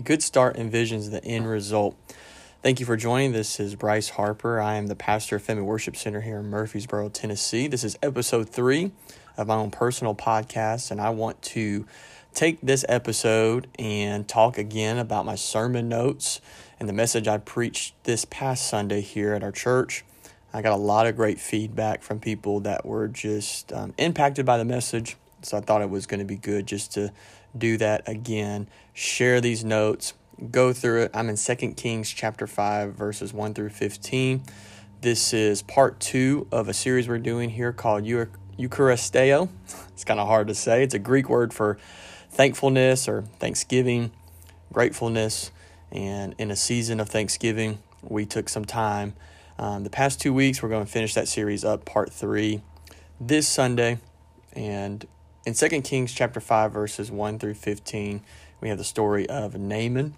A good start envisions the end result. Thank you for joining. This is Bryce Harper. I am the pastor of Family Worship Center here in Murfreesboro, Tennessee. This is episode three of my own personal podcast, and I want to take this episode and talk again about my sermon notes and the message I preached this past Sunday here at our church. I got a lot of great feedback from people that were just um, impacted by the message, so I thought it was going to be good just to do that again, share these notes, go through it. I'm in 2 Kings chapter 5 verses 1 through 15. This is part 2 of a series we're doing here called Eucharisteo. It's kind of hard to say. It's a Greek word for thankfulness or thanksgiving, gratefulness, and in a season of Thanksgiving, we took some time. Um, the past two weeks, we're going to finish that series up, part three, this Sunday, and in 2 Kings chapter 5 verses 1 through 15, we have the story of Naaman.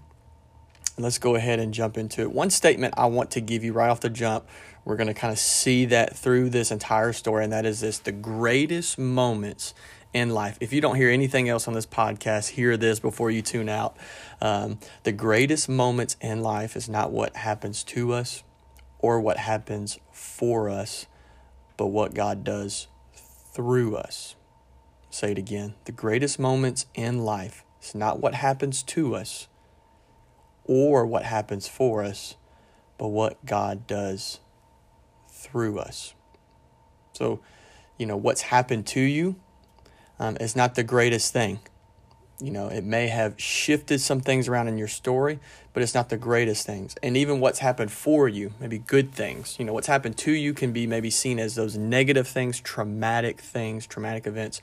Let's go ahead and jump into it. One statement I want to give you right off the jump, we're going to kind of see that through this entire story, and that is this the greatest moments in life. If you don't hear anything else on this podcast, hear this before you tune out. Um, the greatest moments in life is not what happens to us or what happens for us, but what God does through us. Say it again. The greatest moments in life is not what happens to us or what happens for us, but what God does through us. So, you know, what's happened to you um, is not the greatest thing. You know, it may have shifted some things around in your story, but it's not the greatest things. And even what's happened for you, maybe good things, you know, what's happened to you can be maybe seen as those negative things, traumatic things, traumatic events.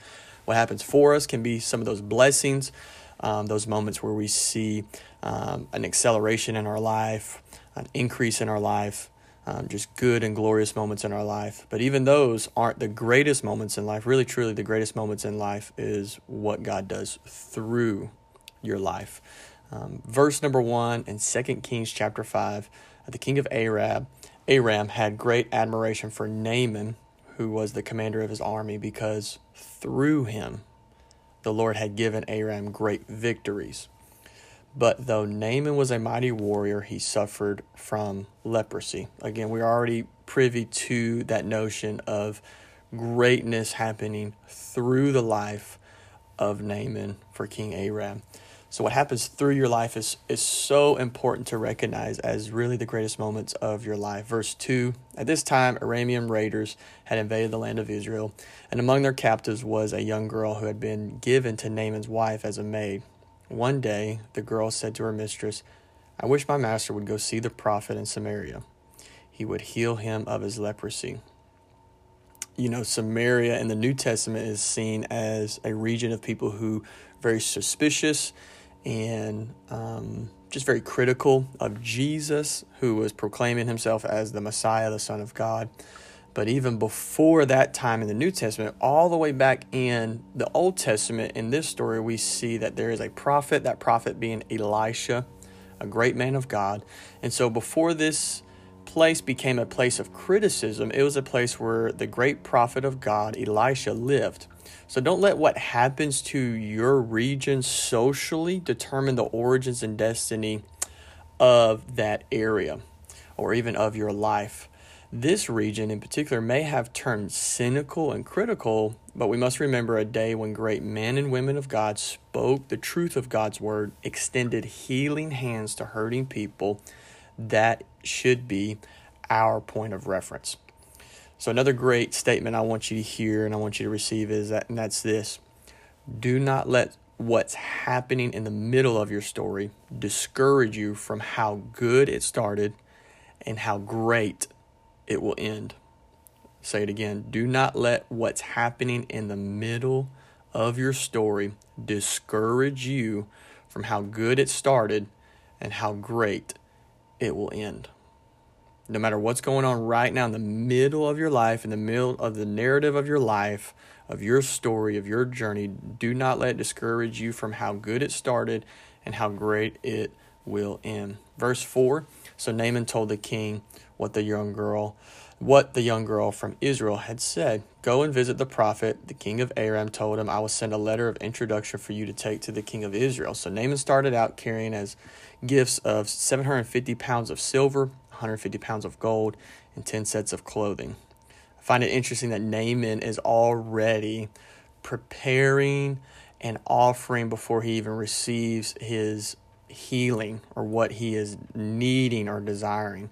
What happens for us can be some of those blessings, um, those moments where we see um, an acceleration in our life, an increase in our life, um, just good and glorious moments in our life. But even those aren't the greatest moments in life. Really, truly, the greatest moments in life is what God does through your life. Um, verse number one in 2 Kings chapter 5, the king of Arab, Aram had great admiration for Naaman, who was the commander of his army, because through him the Lord had given Aram great victories. But though Naaman was a mighty warrior, he suffered from leprosy. Again, we're already privy to that notion of greatness happening through the life of Naaman for King Aram. So what happens through your life is is so important to recognize as really the greatest moments of your life. Verse 2, at this time Aramean raiders had invaded the land of Israel, and among their captives was a young girl who had been given to Naaman's wife as a maid. One day the girl said to her mistress, I wish my master would go see the prophet in Samaria. He would heal him of his leprosy. You know, Samaria in the New Testament is seen as a region of people who are very suspicious and um, just very critical of Jesus, who was proclaiming himself as the Messiah, the Son of God. But even before that time in the New Testament, all the way back in the Old Testament, in this story, we see that there is a prophet, that prophet being Elisha, a great man of God. And so before this place became a place of criticism, it was a place where the great prophet of God, Elisha, lived. So don't let what happens to your region socially determine the origins and destiny of that area or even of your life. This region in particular may have turned cynical and critical, but we must remember a day when great men and women of God spoke the truth of God's word, extended healing hands to hurting people. That should be our point of reference. So another great statement I want you to hear and I want you to receive is that and that's this. Do not let what's happening in the middle of your story discourage you from how good it started and how great it will end. Say it again. Do not let what's happening in the middle of your story discourage you from how good it started and how great it will end no matter what's going on right now in the middle of your life, in the middle of the narrative of your life, of your story, of your journey, do not let it discourage you from how good it started and how great it will end. Verse 4 So Naaman told the king what the young girl what the young girl from Israel had said. Go and visit the prophet. The king of Aram told him, I will send a letter of introduction for you to take to the king of Israel. So Naaman started out carrying as gifts of 750 pounds of silver, 150 pounds of gold, and 10 sets of clothing. I find it interesting that Naaman is already preparing an offering before he even receives his healing or what he is needing or desiring.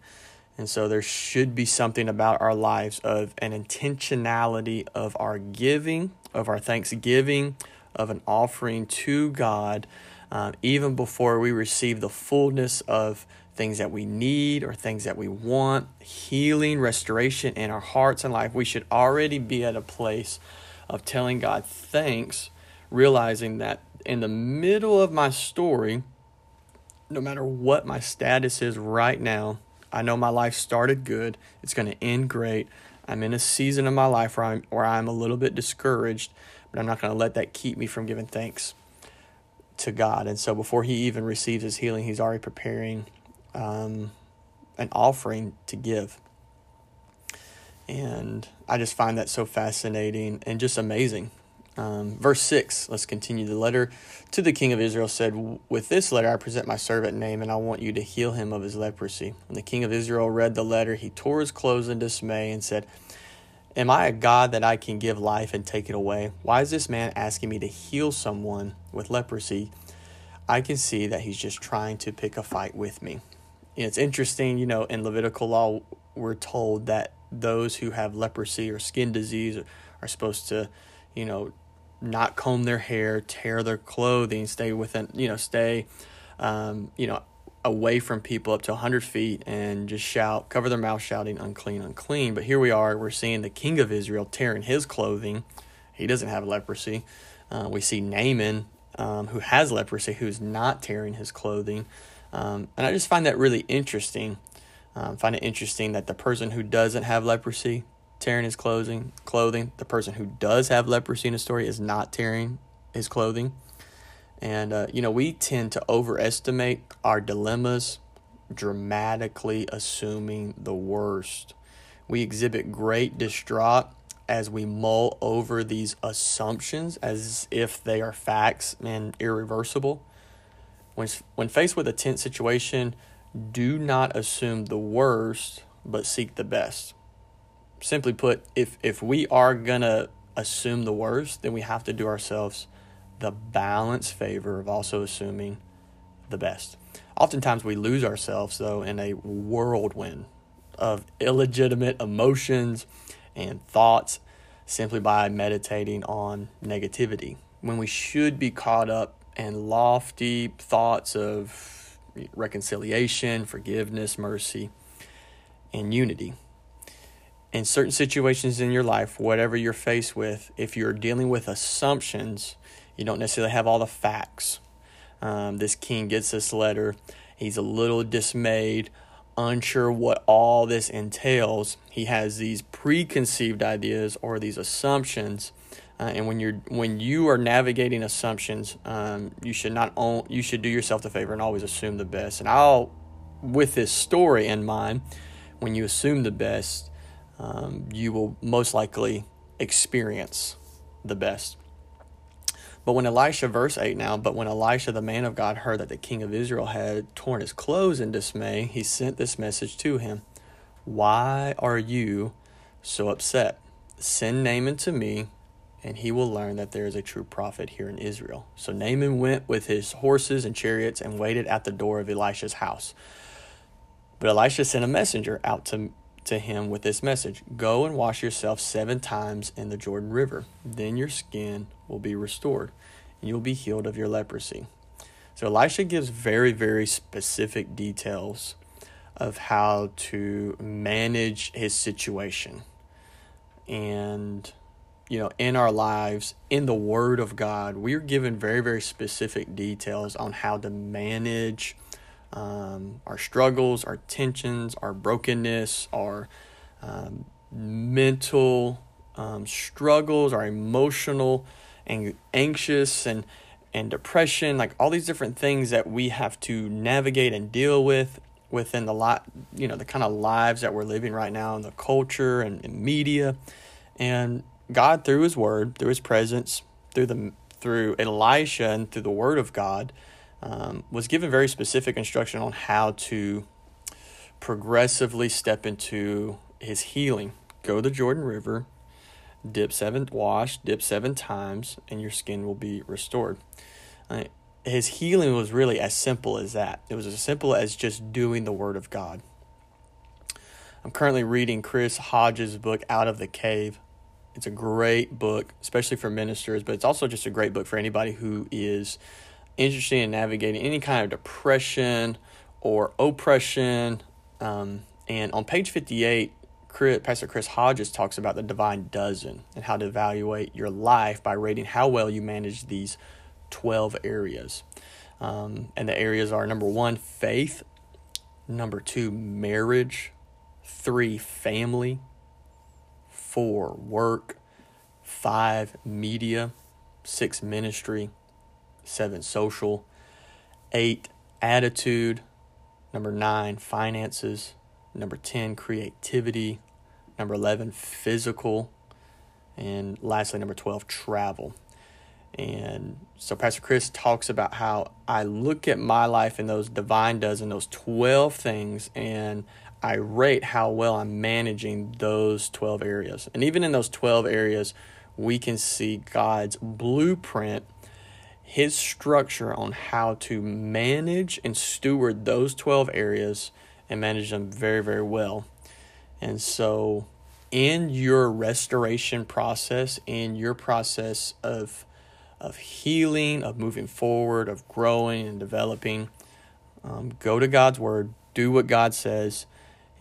And so there should be something about our lives of an intentionality of our giving, of our thanksgiving, of an offering to God, um, even before we receive the fullness of things that we need or things that we want, healing, restoration in our hearts and life. We should already be at a place of telling God thanks, realizing that in the middle of my story, no matter what my status is right now, I know my life started good. It's going to end great. I'm in a season of my life where I'm, where I'm a little bit discouraged, but I'm not going to let that keep me from giving thanks to God. And so before he even receives his healing, he's already preparing um, an offering to give. And I just find that so fascinating and just amazing. Um, verse 6, let's continue. The letter to the king of Israel said, With this letter I present my servant Naaman, and I want you to heal him of his leprosy. When the king of Israel read the letter, he tore his clothes in dismay and said, Am I a God that I can give life and take it away? Why is this man asking me to heal someone with leprosy? I can see that he's just trying to pick a fight with me. It's interesting, you know, in Levitical law, we're told that those who have leprosy or skin disease are supposed to, you know, not comb their hair, tear their clothing, stay within, you know, stay, um, you know, away from people up to 100 feet and just shout, cover their mouth shouting, unclean, unclean. But here we are, we're seeing the king of Israel tearing his clothing. He doesn't have leprosy. Uh, we see Naaman, um, who has leprosy, who's not tearing his clothing. Um, and I just find that really interesting. Um, find it interesting that the person who doesn't have leprosy tearing his clothing, clothing. The person who does have leprosy in a story is not tearing his clothing. And, uh, you know, we tend to overestimate our dilemmas, dramatically assuming the worst. We exhibit great distraught as we mull over these assumptions as if they are facts and irreversible. When, when faced with a tense situation, do not assume the worst, but seek the best simply put, if if we are gonna assume the worst, then we have to do ourselves the balanced favor of also assuming the best. Oftentimes we lose ourselves though in a whirlwind of illegitimate emotions and thoughts simply by meditating on negativity when we should be caught up in lofty thoughts of reconciliation, forgiveness, mercy, and unity in certain situations in your life, whatever you're faced with, if you're dealing with assumptions, you don't necessarily have all the facts. Um, this king gets this letter. He's a little dismayed, unsure what all this entails. He has these preconceived ideas or these assumptions. Uh, and when you're when you are navigating assumptions, um, you should not own, you should do yourself the favor and always assume the best. And I'll, with this story in mind, when you assume the best, um, you will most likely experience the best. But when Elisha, verse 8 now, but when Elisha, the man of God, heard that the king of Israel had torn his clothes in dismay, he sent this message to him Why are you so upset? Send Naaman to me, and he will learn that there is a true prophet here in Israel. So Naaman went with his horses and chariots and waited at the door of Elisha's house. But Elisha sent a messenger out to to him with this message Go and wash yourself seven times in the Jordan River. Then your skin will be restored, and you'll be healed of your leprosy. So Elisha gives very, very specific details of how to manage his situation. And, you know, in our lives, in the Word of God, we're given very, very specific details on how to manage um, our struggles, our tensions, our brokenness, our um, mental um, struggles, our emotional and anxious and and depression, like all these different things that we have to navigate and deal with within the lot, you know, the kind of lives that we're living right now in the culture and, and media. And God, through His Word, through His presence, through the through Elisha and through the Word of God, um, was given very specific instruction on how to progressively step into His healing. Go to the Jordan River, dip seven, wash, dip seven times, and your skin will be restored. Uh, his healing was really as simple as that. It was as simple as just doing the Word of God. I'm currently reading Chris Hodges' book, Out of the Cave. It's a great book, especially for ministers, but it's also just a great book for anybody who is interested in navigating any kind of depression or oppression. Um, and on page 58, Chris, Pastor Chris Hodges talks about the divine dozen and how to evaluate your life by rating how well you manage these 12 areas. Um, and the areas are number one, faith, number two, marriage, three, family, four, work, five, media, six, ministry, seven, social, eight, attitude, number nine, finances, number 10, creativity, number 11, physical, and lastly, number 12, travel. And so Pastor Chris talks about how I look at my life in those divine dozen, those 12 things, and I rate how well I'm managing those 12 areas. And even in those 12 areas, we can see God's blueprint, His structure on how to manage and steward those 12 areas and manage them very, very well. And so, in your restoration process, in your process of of healing, of moving forward, of growing and developing. Um, go to God's Word, do what God says,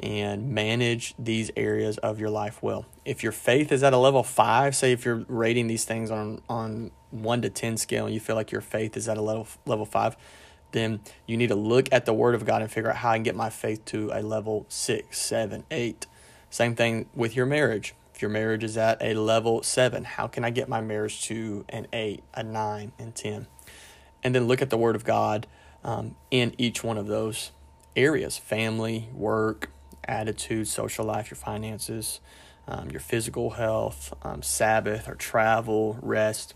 and manage these areas of your life well. If your faith is at a level five, say if you're rating these things on on one to ten scale, and you feel like your faith is at a level level five, then you need to look at the Word of God and figure out how I can get my faith to a level six, seven, eight. Same thing with your marriage. If your marriage is at a level seven, how can I get my marriage to an eight, a nine, and 10? And then look at the Word of God um, in each one of those areas family, work, attitude, social life, your finances, um, your physical health, um, Sabbath or travel, rest.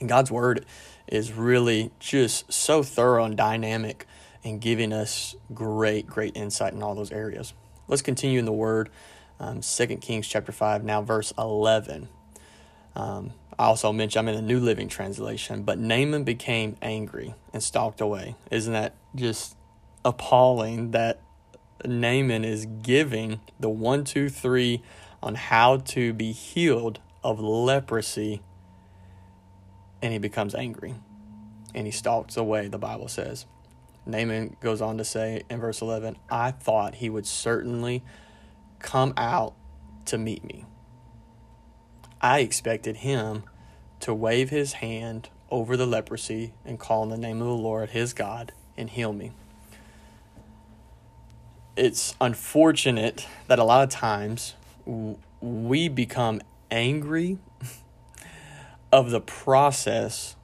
And God's Word is really just so thorough and dynamic and giving us great, great insight in all those areas. Let's continue in the Word um, 2 Kings chapter 5, now verse 11. Um, I also mentioned I'm in the New Living Translation, but Naaman became angry and stalked away. Isn't that just appalling that Naaman is giving the one, two, three on how to be healed of leprosy, and he becomes angry and he stalks away, the Bible says. Naaman goes on to say in verse 11, I thought he would certainly come out to meet me. I expected him to wave his hand over the leprosy and call on the name of the Lord, his God, and heal me. It's unfortunate that a lot of times we become angry of the process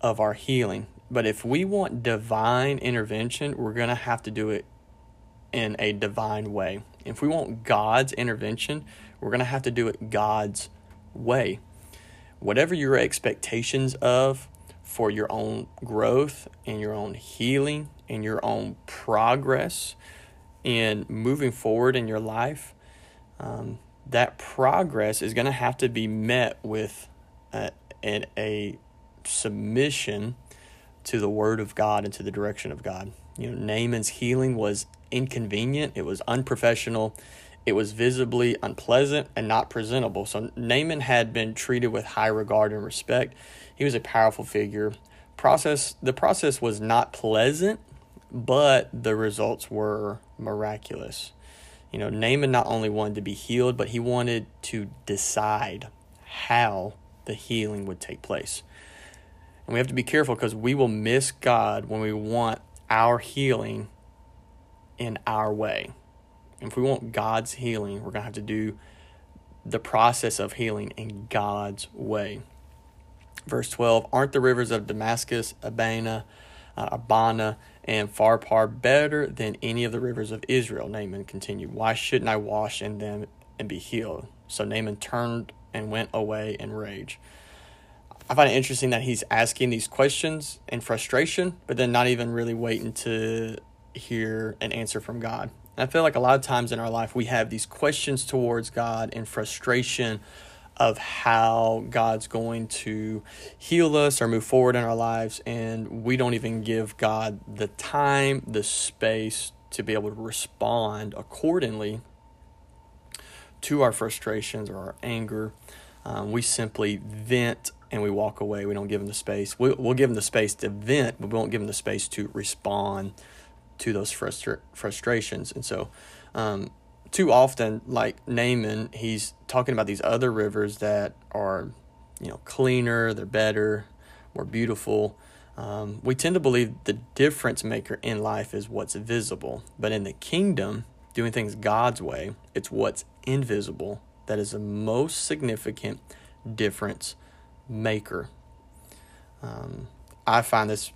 of our healing. But if we want divine intervention, we're going to have to do it in a divine way. If we want God's intervention, we're going to have to do it God's way. Whatever your expectations of for your own growth and your own healing and your own progress in moving forward in your life, um, that progress is going to have to be met with a, a, a submission to the Word of God and to the direction of God. You know, Naaman's healing was inconvenient, it was unprofessional, it was visibly unpleasant and not presentable. So Naaman had been treated with high regard and respect. He was a powerful figure. Process the process was not pleasant, but the results were miraculous. You know, Naaman not only wanted to be healed, but he wanted to decide how the healing would take place. And we have to be careful because we will miss God when we want our healing in our way. If we want God's healing, we're going to have to do the process of healing in God's way. Verse 12 Aren't the rivers of Damascus, Abana, uh, Abana, and Pharpar better than any of the rivers of Israel. Naaman continued, Why shouldn't I wash in them and be healed? So Naaman turned and went away in rage. I find it interesting that he's asking these questions in frustration, but then not even really waiting to hear an answer from God. And I feel like a lot of times in our life we have these questions towards God in frustration of how God's going to heal us or move forward in our lives, and we don't even give God the time, the space to be able to respond accordingly to our frustrations or our anger. Um, we simply vent and we walk away. We don't give them the space. We, will give them the space to vent, but we won't give them the space to respond to those frustra- frustrations. And so, um, too often, like Naaman, he's talking about these other rivers that are, you know, cleaner, they're better, more beautiful. Um, we tend to believe the difference maker in life is what's visible, but in the kingdom, doing things God's way, it's what's invisible that is the most significant difference maker. Um, I find this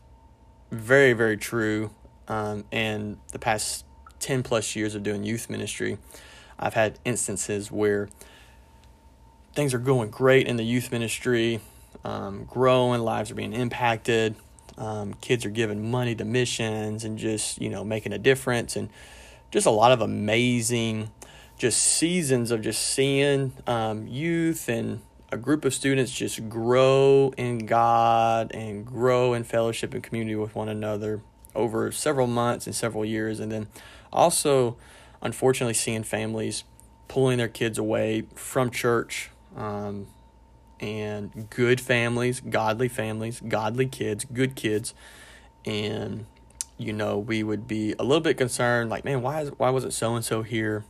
very, very true. Um, in the past 10 plus years of doing youth ministry, I've had instances where things are going great in the youth ministry, um, growing, lives are being impacted, um, kids are giving money to missions and just, you know, making a difference. And just a lot of amazing, just seasons of just seeing um, youth and a group of students just grow in God and grow in fellowship and community with one another over several months and several years. And then also, unfortunately, seeing families pulling their kids away from church um, and good families, godly families, godly kids, good kids. And, you know, we would be a little bit concerned like, man, why, is, why wasn't so and so here?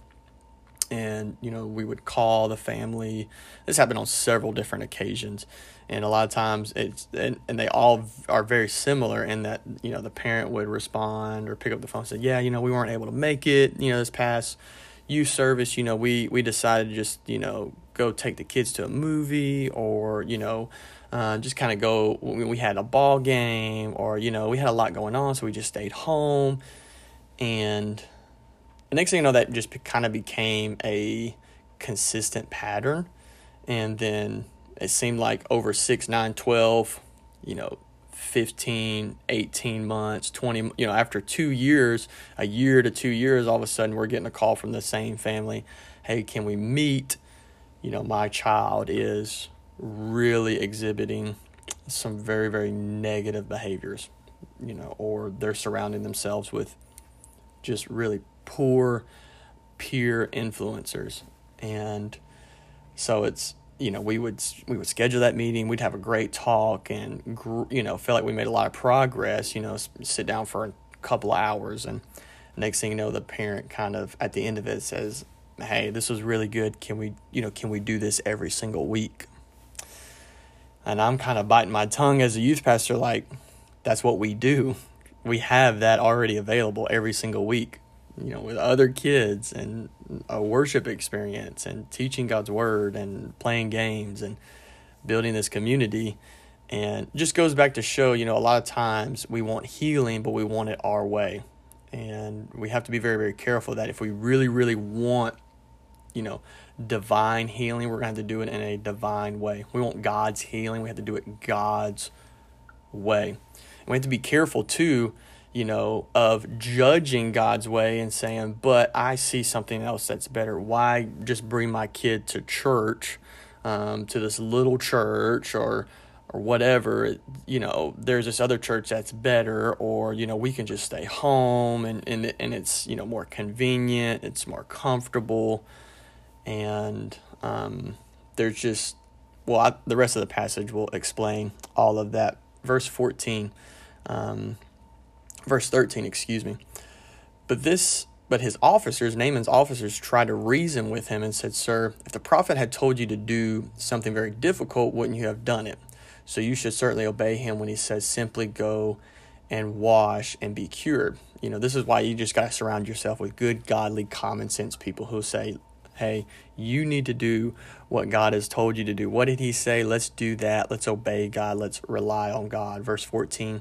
And you know we would call the family. This happened on several different occasions and a lot of times it's and, and they all are very similar in that you know the parent would respond or pick up the phone and say yeah you know we weren't able to make it you know this past youth service you know we we decided to just you know go take the kids to a movie or you know uh, just kind of go we had a ball game or you know we had a lot going on so we just stayed home. And the next thing you know, that just kind of became a consistent pattern. And then it seemed like over 6, 9, 12, you know, 15, 18 months, 20, you know, after two years, a year to two years, all of a sudden we're getting a call from the same family. Hey, can we meet? You know, my child is really exhibiting some very, very negative behaviors, you know, or they're surrounding themselves with just really poor peer influencers. And so it's you know we would we would schedule that meeting. We'd have a great talk and you know feel like we made a lot of progress you know sit down for a couple of hours. And next thing you know the parent kind of at the end of it says hey this was really good. Can we you know can we do this every single week? And i'm kind of biting my tongue as a youth pastor like that's what we do. We have that already available every single week you know, with other kids and a worship experience and teaching God's word and playing games and building this community. And just goes back to show, you know, a lot of times we want healing, but we want it our way. And we have to be very, very careful that if we really, really want, you know, divine healing, we're going to have to do it in a divine way. We want God's healing, we have to do it God's way. And we have to be careful too you know, of judging God's way and saying, but I see something else that's better. Why just bring my kid to church, um, to this little church or, or whatever, you know, there's this other church that's better, or, you know, we can just stay home and, and, and it's, you know, more convenient, it's more comfortable. And um, there's just, well, I, the rest of the passage will explain all of that. Verse 14. Um, verse 13, excuse me. But this but his officers, Naaman's officers, tried to reason with him and said, Sir, if the prophet had told you to do something very difficult, wouldn't you have done it? So you should certainly obey him when he says, Simply go and wash and be cured. You know, this is why you just got to surround yourself with good, godly, common sense people who say, Hey, you need to do what God has told you to do. What did he say? Let's do that. Let's obey God. Let's rely on God. Verse 14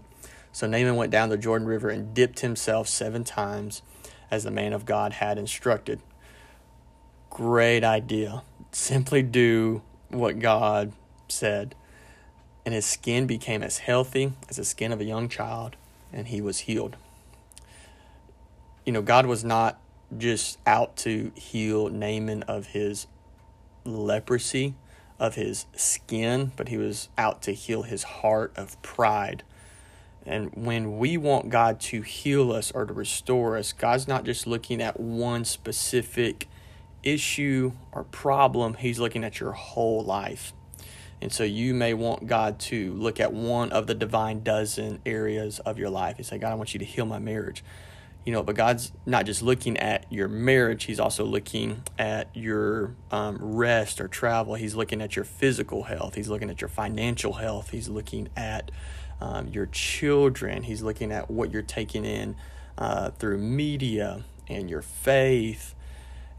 So Naaman went down the Jordan River and dipped himself seven times as the man of God had instructed. Great idea. Simply do what God said. And his skin became as healthy as the skin of a young child, and he was healed. You know, God was not just out to heal Naaman of his leprosy, of his skin, but he was out to heal his heart of pride. And when we want God to heal us or to restore us, God's not just looking at one specific issue or problem, He's looking at your whole life. And so you may want God to look at one of the divine dozen areas of your life. and say, God, I want you to heal my marriage. You know, but God's not just looking at your marriage, He's also looking at your um, rest or travel. He's looking at your physical health. He's looking at your financial health. He's looking at um, your children. He's looking at what you're taking in uh, through media and your faith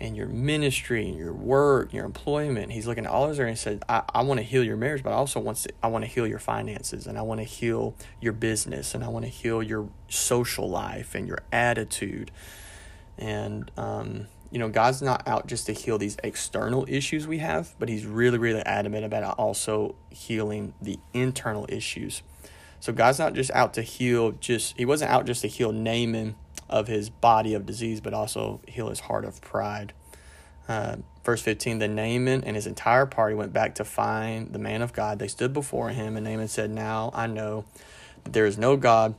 and your ministry and your work, your employment. He's looking at all those areas and said, I, I want to heal your marriage, but I also want to, I want to heal your finances and I want to heal your business and I want to heal your social life and your attitude. And, um, you know, God's not out just to heal these external issues we have, but He's really, really adamant about also healing the internal issues. So God's not just out to heal just he wasn't out just to heal Naaman of his body of disease, but also heal his heart of pride. Uh, verse 15 Then Naaman and his entire party went back to find the man of God. They stood before him, and Naaman said, Now I know that there is no God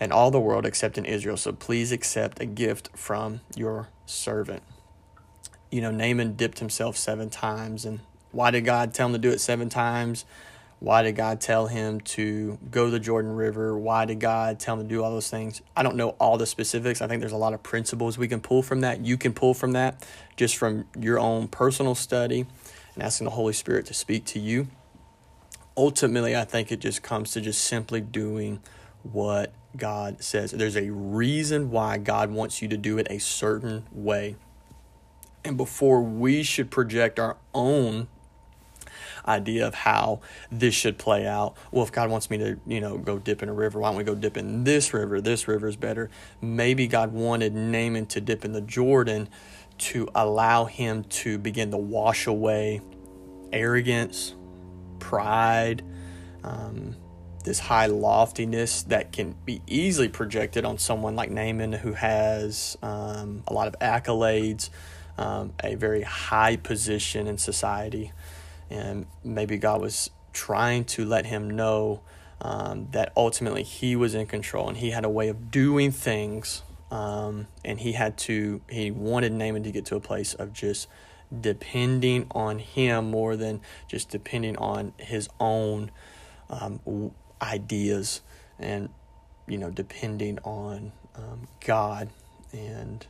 in all the world except in Israel, so please accept a gift from your servant. You know, Naaman dipped himself seven times. And why did God tell him to do it seven times? Why did God tell him to go to the Jordan River? Why did God tell him to do all those things? I don't know all the specifics. I think there's a lot of principles we can pull from that. You can pull from that just from your own personal study and asking the Holy Spirit to speak to you. Ultimately, I think it just comes to just simply doing what God says. There's a reason why God wants you to do it a certain way. And before we should project our own idea of how this should play out. Well, if God wants me to, you know, go dip in a river, why don't we go dip in this river? This river is better. Maybe God wanted Naaman to dip in the Jordan to allow him to begin to wash away arrogance, pride, um, this high loftiness that can be easily projected on someone like Naaman who has um, a lot of accolades, um, a very high position in society and maybe God was trying to let him know um, that ultimately he was in control and he had a way of doing things um, and he had to he wanted Naaman to get to a place of just depending on him more than just depending on his own um, ideas and you know depending on um, God. And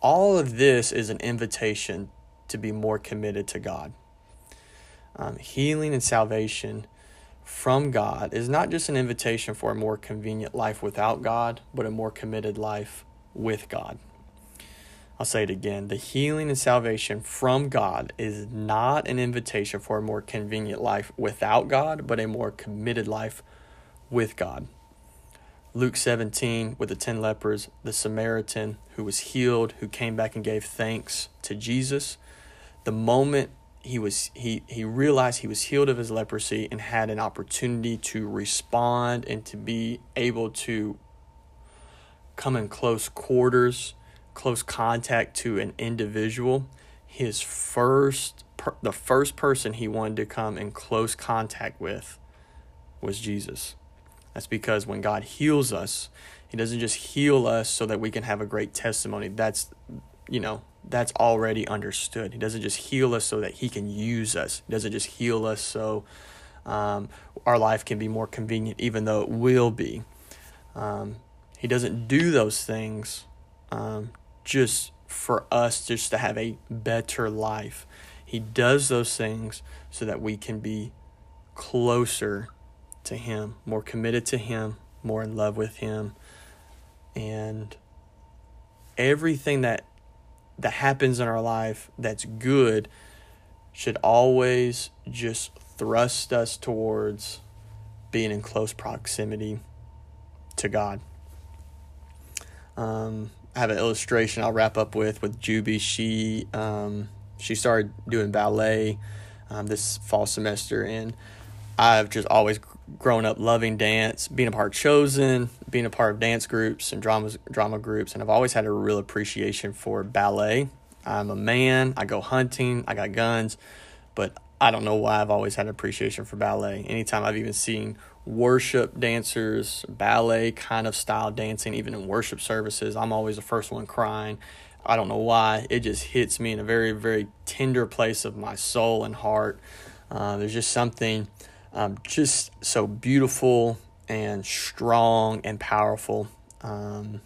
all of this is an invitation to be more committed to God um, healing and salvation from God is not just an invitation for a more convenient life without God, but a more committed life with God. I'll say it again. The healing and salvation from God is not an invitation for a more convenient life without God, but a more committed life with God. Luke 17, with the 10 lepers, the Samaritan who was healed, who came back and gave thanks to Jesus. The moment he was he he realized he was healed of his leprosy and had an opportunity to respond and to be able to come in close quarters close contact to an individual. His first per, the first person he wanted to come in close contact with was Jesus. That's because when God heals us he doesn't just heal us so that we can have a great testimony. That's you know that's already understood. He doesn't just heal us so that He can use us. He doesn't just heal us so um, our life can be more convenient, even though it will be. Um, he doesn't do those things um, just for us just to have a better life. He does those things so that we can be closer to Him, more committed to Him, more in love with Him. And everything that that happens in our life that's good should always just thrust us towards being in close proximity to God. Um, I have an illustration I'll wrap up with with Juby. She um, she started doing ballet um, this fall semester, and I've just always grown up loving dance, being a part Chosen, being a part of dance groups and dramas, drama groups, and I've always had a real appreciation for ballet. I'm a man, I go hunting, I got guns, but I don't know why I've always had an appreciation for ballet. Anytime I've even seen worship dancers, ballet kind of style dancing, even in worship services, I'm always the first one crying. I don't know why. It just hits me in a very, very tender place of my soul and heart. Uh, there's just something um, just so beautiful and strong and powerful um,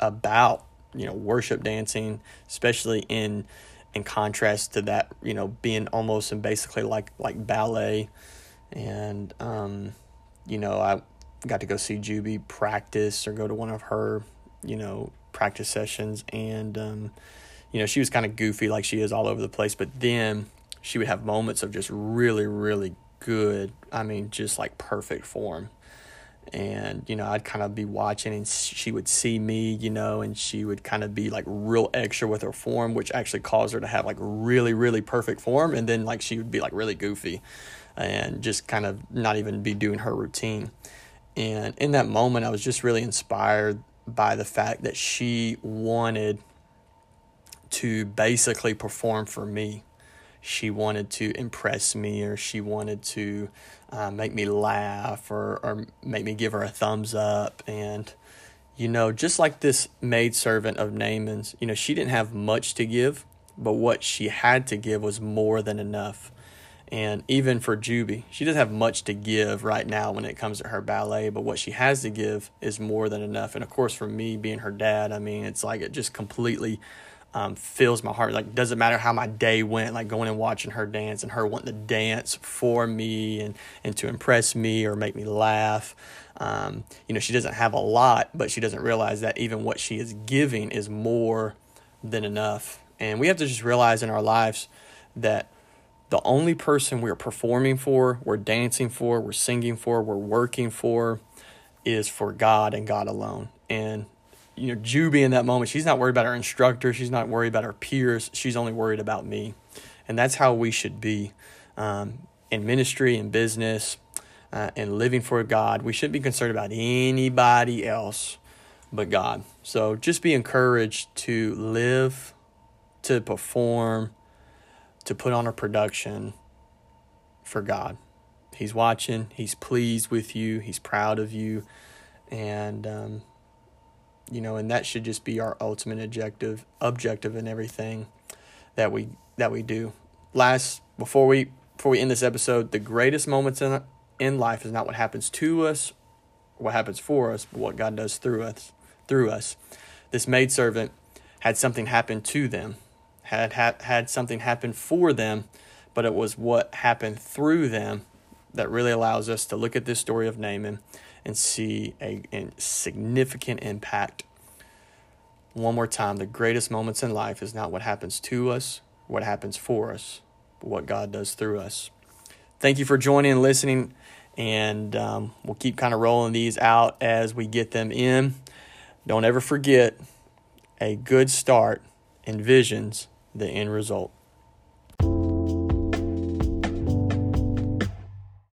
about you know worship dancing, especially in in contrast to that you know being almost and basically like like ballet, and um, you know I got to go see Juby practice or go to one of her you know practice sessions and um, you know she was kind of goofy like she is all over the place, but then she would have moments of just really really good. I mean, just like perfect form. And, you know, I'd kind of be watching and she would see me, you know, and she would kind of be like real extra with her form, which actually caused her to have like really, really perfect form. And then like she would be like really goofy and just kind of not even be doing her routine. And in that moment, I was just really inspired by the fact that she wanted to basically perform for me she wanted to impress me or she wanted to uh, make me laugh or, or make me give her a thumbs up. And, you know, just like this maidservant of Naaman's, you know, she didn't have much to give, but what she had to give was more than enough. And even for Juby, she doesn't have much to give right now when it comes to her ballet, but what she has to give is more than enough. And of course, for me being her dad, I mean, it's like it just completely um, fills my heart. Like, doesn't matter how my day went, like going and watching her dance and her wanting to dance for me and, and to impress me or make me laugh. Um, you know, she doesn't have a lot, but she doesn't realize that even what she is giving is more than enough. And we have to just realize in our lives that the only person we're performing for, we're dancing for, we're singing for, we're working for is for God and God alone. And you know, Juby in that moment, she's not worried about her instructor. She's not worried about her peers. She's only worried about me. And that's how we should be um, in ministry in business uh, and living for God. We shouldn't be concerned about anybody else but God. So just be encouraged to live, to perform, to put on a production for God. He's watching, He's pleased with you, He's proud of you. And, um, you know, and that should just be our ultimate objective, objective in everything that we that we do. Last, before we before we end this episode, the greatest moments in in life is not what happens to us, what happens for us, but what God does through us. Through us, this maidservant had something happen to them, had had had something happen for them, but it was what happened through them that really allows us to look at this story of Naaman and see a, a significant impact. One more time, the greatest moments in life is not what happens to us, what happens for us, but what God does through us. Thank you for joining and listening, and um, we'll keep kind of rolling these out as we get them in. Don't ever forget a good start envisions the end result.